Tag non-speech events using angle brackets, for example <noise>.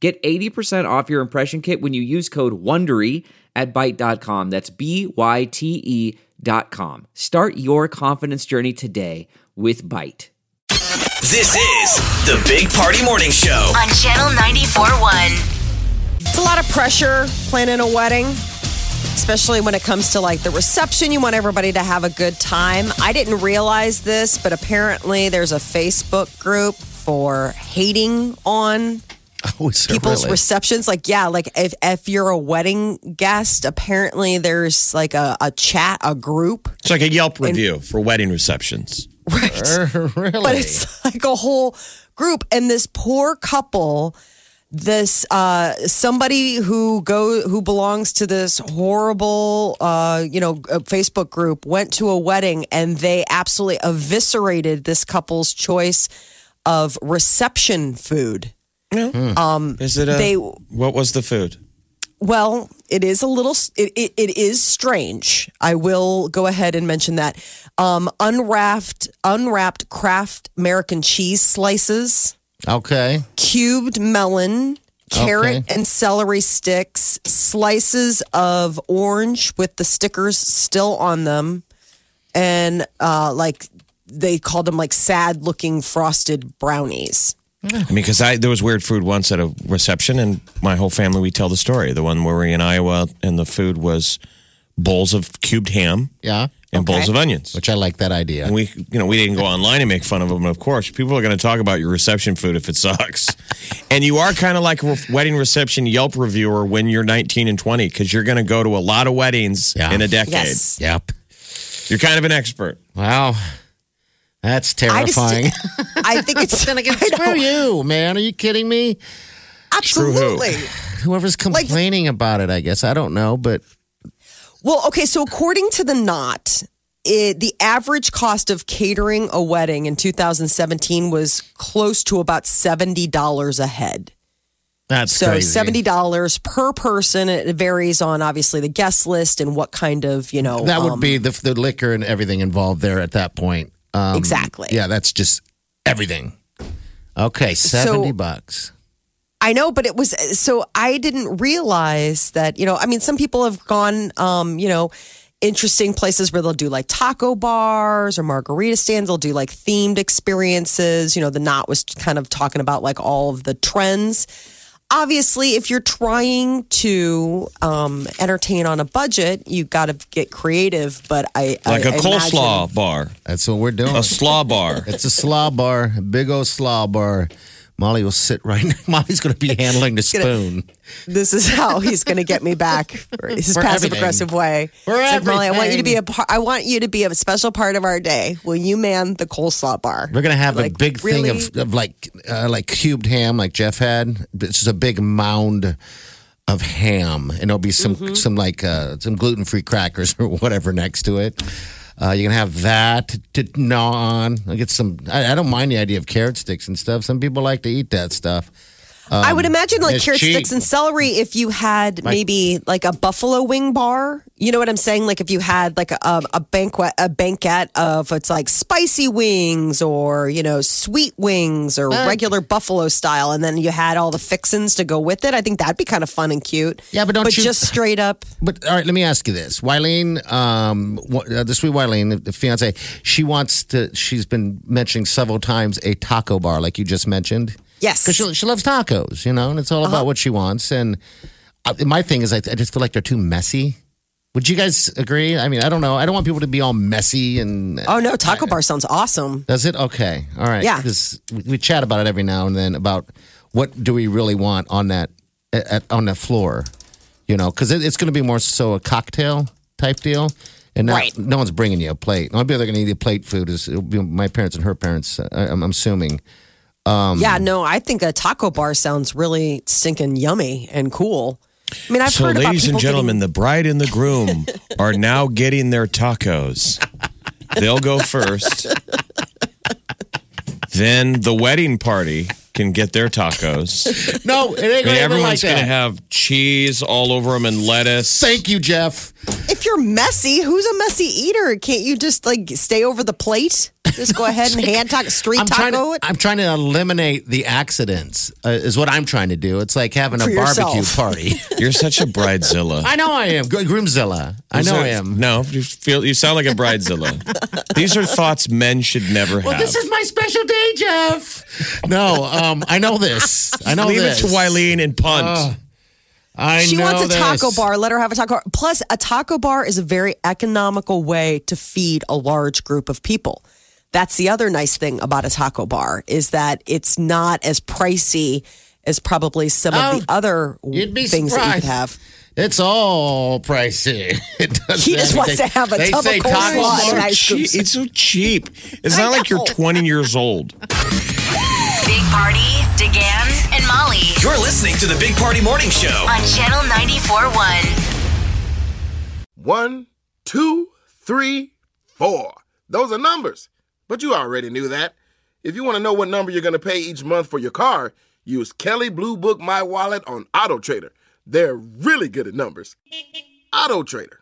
Get 80% off your impression kit when you use code WONDERY at Byte.com. That's B-Y-T-E dot com. Start your confidence journey today with Byte. This is the Big Party Morning Show. on Channel 94.1. It's a lot of pressure planning a wedding, especially when it comes to like the reception. You want everybody to have a good time. I didn't realize this, but apparently there's a Facebook group for hating on <laughs> Oh, people's really? receptions. Like, yeah, like if, if you're a wedding guest, apparently there's like a, a chat, a group. It's like a Yelp review for wedding receptions. <laughs> Right. <laughs> really? but it's like a whole group and this poor couple this uh somebody who go who belongs to this horrible uh you know uh, facebook group went to a wedding and they absolutely eviscerated this couple's choice of reception food um Is it a, they what was the food? well, it is a little. It, it, it is strange. I will go ahead and mention that. Um, unwrapped, unwrapped Kraft American cheese slices, okay. cubed melon, carrot Okay. and celery sticks, slices of orange with the stickers still on them, and uh, like they called them like sad looking frosted brownies. I mean, because I there was weird food once at a reception, and my whole family we tell the story. The one where we were in Iowa, and the food was bowls of cubed ham Yeah. and bowls of onions. Which I like that idea. And we, you know, we didn't go online and make fun of them. Of course, people are going to talk about your reception food if it sucks. <laughs> and you are kind of like a wedding reception Yelp reviewer when you're 19 and 20 because you're going to go to a lot of weddings Yeah. in a decade. Yes. Yep. You're kind of an expert. Wow. That's I just- terrifying. I think it's. <laughs> then again, screw you, man. Are you kidding me? Absolutely. Whoever's complaining about it, I guess. I don't know, but Well, okay, so according to the Knot, it, the average cost of catering a wedding in 2017 was close to about $70 a head. that's So crazy. $70 per person. It varies on obviously the guest list and what kind of, you know. That would um, be the, the liquor and everything involved there at that point. Um, Exactly. Yeah, that's just everything. Okay, 70 So- bucks. I know, but it was so I didn't realize that, you know, I mean, some people have gone, um, you know, interesting places where they'll do like taco bars or margarita stands. They'll do like themed experiences. You know, the knot was kind of talking about like all of the trends. Obviously, if you're trying to um, entertain on a budget, you got to get creative. But I Like a a coleslaw bar, That's what we're doing. a slaw bar. It's a slaw bar, a big old slaw bar. Molly will sit right now. <laughs> Molly's going to be handling the <laughs> spoon. this is how he's going to get me back. <laughs> His For passive everything. aggressive way. For like, Molly, I want you to be a everything. par- I want you to be a special part of our day. Will you man the coleslaw bar? We're going to have Like, a big thing of, of like uh, like cubed ham, like Jeff had. It's just a big mound of ham, and there'll be some Mm-hmm. some like uh, some gluten free crackers or whatever next to it. Uh, you're gonna have that to gnaw on. I get some. I, I don't mind the idea of carrot sticks and stuff. Some people like to eat that stuff. I would imagine like it's carrot cheap. sticks and celery if you had maybe like a buffalo wing bar. You know what I'm saying? Like if you had like a, a banquet, a banquet of it's like spicy wings or you know sweet wings or regular buffalo style, and then you had all the fixins to go with it. I think that'd be kind of fun and cute. Yeah, but don't but you- just straight up. <laughs> But all right, let me ask you this: Wileen, um, wh- uh, the sweet Wileen, the, the fiance, she wants to. She's been mentioning several times a taco bar, like you just mentioned. Yes. because she, she loves tacos, you know, and it's all about what she wants. And uh, my thing is, I, I just feel like they're too messy. Would you guys agree? I mean, I don't know. I don't want people to be all messy and. Oh no, taco bar sounds awesome. Does it? Okay. All right. Yeah. Because we, we chat about it every now and then about what do we really want on that at, on that floor, you know? Because it, it's going to be more so a cocktail type deal, and not, Right. no one's bringing you a plate. The only people that are going to eat a plate food is it'll be my parents and her parents. uh, I'm, I'm assuming. yeah, no, I think a taco bar sounds really stinking yummy and cool. I mean, I've So, heard about ladies and gentlemen, getting- the bride and the groom <laughs> are now getting their tacos. They'll go first. Then the wedding party can get their tacos. No, it ain't I mean, gonna be everyone's like going to have cheese all over them and lettuce. Thank you, Jeff. If you're messy, who's a messy eater? Can't you just like stay over the plate? Just go <laughs> ahead and hand taco, street I'm trying, taco to, it. I'm trying to eliminate the accidents. Uh, is what I'm trying to do. It's like having For a barbecue <laughs> party. <laughs> You're such a bridezilla. I know I am. Gr- Groomzilla. I know I am. No, you feel you sound like a bridezilla. These are thoughts men should never have. Well, this is my special day, Jeff. No, um, I know this. I know Leave this. it to Wileen and punt. I she wants a this. taco bar. Let her have a taco bar. Plus, a taco bar is a very economical way to feed a large group of people. That's the other nice thing about a taco bar is that it's not as pricey as probably some Oh, of the oh, other You'd be things that you could have. It's all pricey. <laughs> It doesn't- He just wants to have a they tub of say coleslaw tacos and are an ice Cheap. It's so cheap. It's not like you're 20 years old. Big Party, DeGan, and Molly You're listening to the Big Party Morning Show. on Channel 94.1. One, two, three, four. Those are numbers. But you already knew that. If you want to know what number you're going to pay each month for your car, use Kelley Blue Book My Wallet on Auto Trader. They're really good at numbers. Auto Trader.